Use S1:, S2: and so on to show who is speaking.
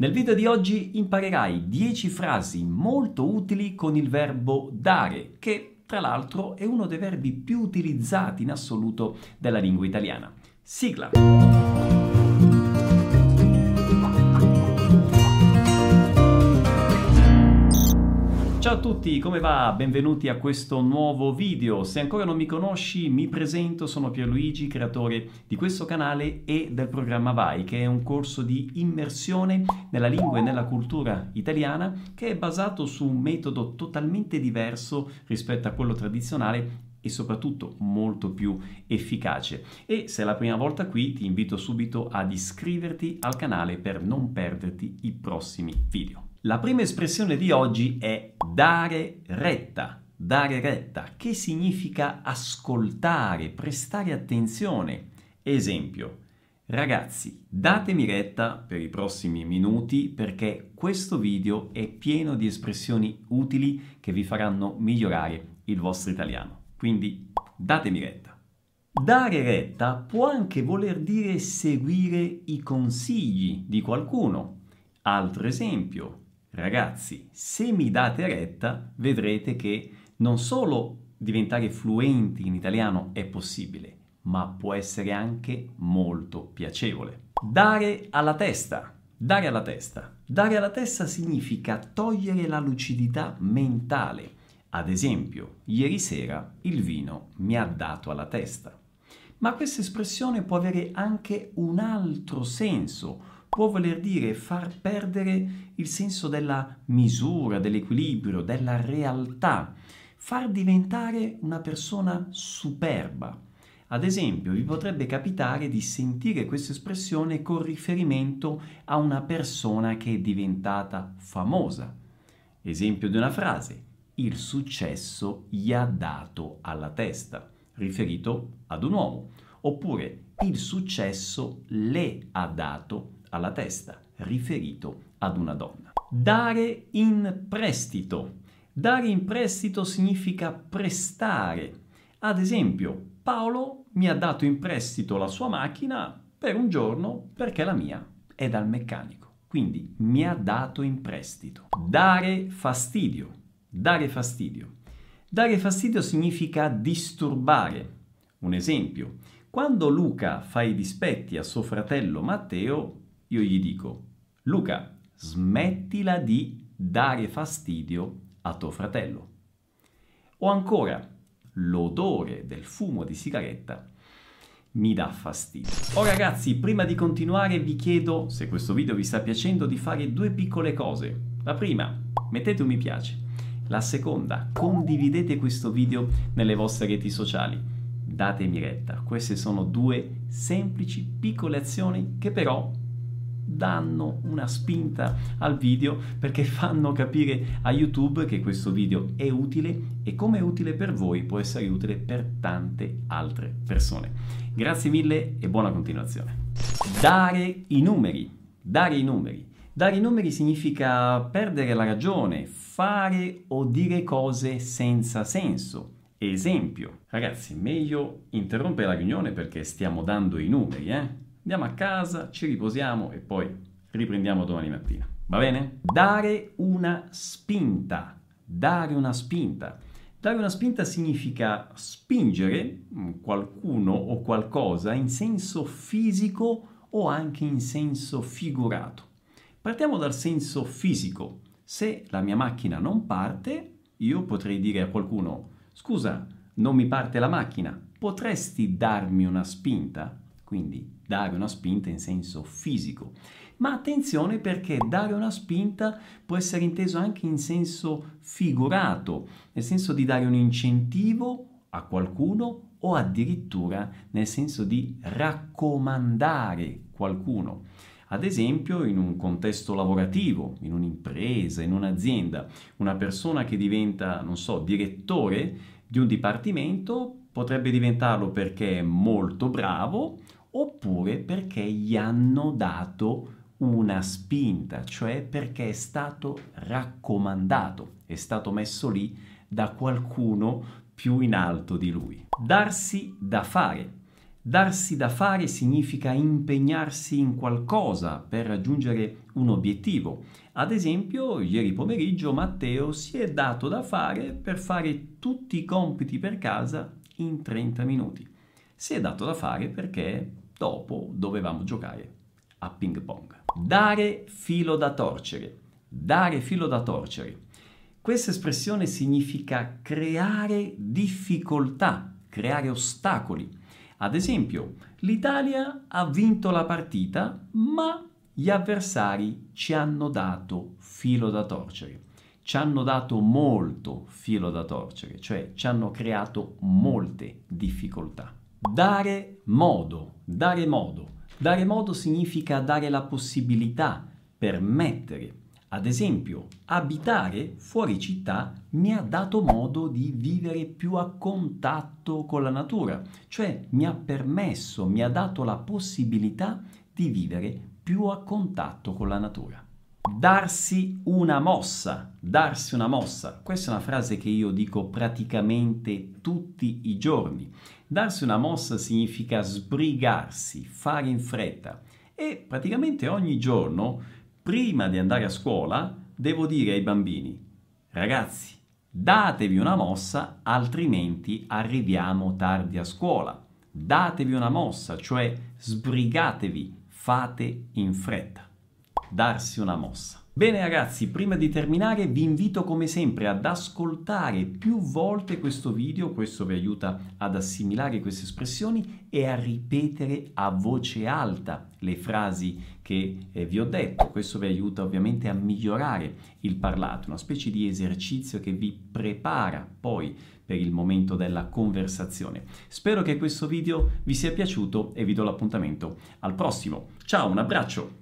S1: Nel video di oggi imparerai 10 frasi molto utili con il verbo dare, che tra l'altro è uno dei verbi più utilizzati in assoluto della lingua italiana. Sigla! A tutti, come va? Benvenuti a questo nuovo video. Se ancora non mi conosci, mi presento, sono Pierluigi, creatore di questo canale e del programma Vai, che è un corso di immersione nella lingua e nella cultura italiana che è basato su un metodo totalmente diverso rispetto a quello tradizionale e soprattutto molto più efficace. E se è la prima volta qui ti invito subito ad iscriverti al canale per non perderti i prossimi video. La prima espressione di oggi è dare retta. Dare retta, che significa ascoltare, prestare attenzione. Esempio, ragazzi, datemi retta per i prossimi minuti perché questo video è pieno di espressioni utili che vi faranno migliorare il vostro italiano. Quindi datemi retta. Dare retta può anche voler dire seguire i consigli di qualcuno. Altro esempio, Ragazzi, se mi date retta, vedrete che non solo diventare fluenti in italiano è possibile, ma può essere anche molto piacevole. Dare alla testa. Dare alla testa. Dare alla testa significa togliere la lucidità mentale. Ad esempio, ieri sera il vino mi ha dato alla testa. Ma questa espressione può avere anche un altro senso, può voler dire far perdere il senso della misura, dell'equilibrio, della realtà, far diventare una persona superba. Ad esempio, vi potrebbe capitare di sentire questa espressione con riferimento a una persona che è diventata famosa. Esempio di una frase, il successo gli ha dato alla testa, riferito ad un uomo. Oppure, il successo le ha dato alla testa, riferito ad una donna. Dare in prestito. Dare in prestito significa prestare. Ad esempio, Paolo mi ha dato in prestito la sua macchina per un giorno perché la mia è dal meccanico. Quindi mi ha dato in prestito. Dare fastidio. Dare fastidio. Dare fastidio significa disturbare. Un esempio, quando Luca fa i dispetti a suo fratello Matteo, io gli dico, Luca, smettila di dare fastidio a tuo fratello. O ancora, l'odore del fumo di sigaretta mi dà fastidio. Oh ragazzi, prima di continuare vi chiedo, se questo video vi sta piacendo, di fare due piccole cose. La prima, mettete un mi piace. La seconda, condividete questo video nelle vostre reti sociali. Datemi retta. Queste sono due semplici piccole azioni che però danno una spinta al video perché fanno capire a YouTube che questo video è utile e come è utile per voi può essere utile per tante altre persone. Grazie mille e buona continuazione. Dare i numeri. Dare i numeri. Dare i numeri significa perdere la ragione, fare o dire cose senza senso. Esempio, ragazzi, meglio interrompere la riunione perché stiamo dando i numeri, eh? Andiamo a casa, ci riposiamo e poi riprendiamo domani mattina. Va bene? Dare una spinta. Dare una spinta. Dare una spinta significa spingere qualcuno o qualcosa in senso fisico o anche in senso figurato. Partiamo dal senso fisico. Se la mia macchina non parte, io potrei dire a qualcuno, scusa, non mi parte la macchina, potresti darmi una spinta? Quindi dare una spinta in senso fisico. Ma attenzione perché dare una spinta può essere inteso anche in senso figurato, nel senso di dare un incentivo a qualcuno o addirittura nel senso di raccomandare qualcuno. Ad esempio in un contesto lavorativo, in un'impresa, in un'azienda, una persona che diventa, non so, direttore di un dipartimento potrebbe diventarlo perché è molto bravo oppure perché gli hanno dato una spinta, cioè perché è stato raccomandato, è stato messo lì da qualcuno più in alto di lui. Darsi da fare. Darsi da fare significa impegnarsi in qualcosa per raggiungere un obiettivo. Ad esempio, ieri pomeriggio Matteo si è dato da fare per fare tutti i compiti per casa in 30 minuti. Si è dato da fare perché dopo dovevamo giocare a ping pong. Dare filo da torcere. Dare filo da torcere. Questa espressione significa creare difficoltà, creare ostacoli. Ad esempio, l'Italia ha vinto la partita, ma gli avversari ci hanno dato filo da torcere. Ci hanno dato molto filo da torcere, cioè ci hanno creato molte difficoltà. Dare modo, dare modo. Dare modo significa dare la possibilità, permettere. Ad esempio, abitare fuori città mi ha dato modo di vivere più a contatto con la natura, cioè mi ha permesso, mi ha dato la possibilità di vivere più a contatto con la natura. Darsi una mossa, darsi una mossa. Questa è una frase che io dico praticamente tutti i giorni. Darsi una mossa significa sbrigarsi, fare in fretta e praticamente ogni giorno prima di andare a scuola devo dire ai bambini, ragazzi, datevi una mossa, altrimenti arriviamo tardi a scuola. Datevi una mossa, cioè sbrigatevi, fate in fretta. Darsi una mossa. Bene ragazzi, prima di terminare vi invito come sempre ad ascoltare più volte questo video, questo vi aiuta ad assimilare queste espressioni e a ripetere a voce alta le frasi che eh, vi ho detto. Questo vi aiuta ovviamente a migliorare il parlato, una specie di esercizio che vi prepara poi per il momento della conversazione. Spero che questo video vi sia piaciuto e vi do l'appuntamento al prossimo. Ciao, un abbraccio!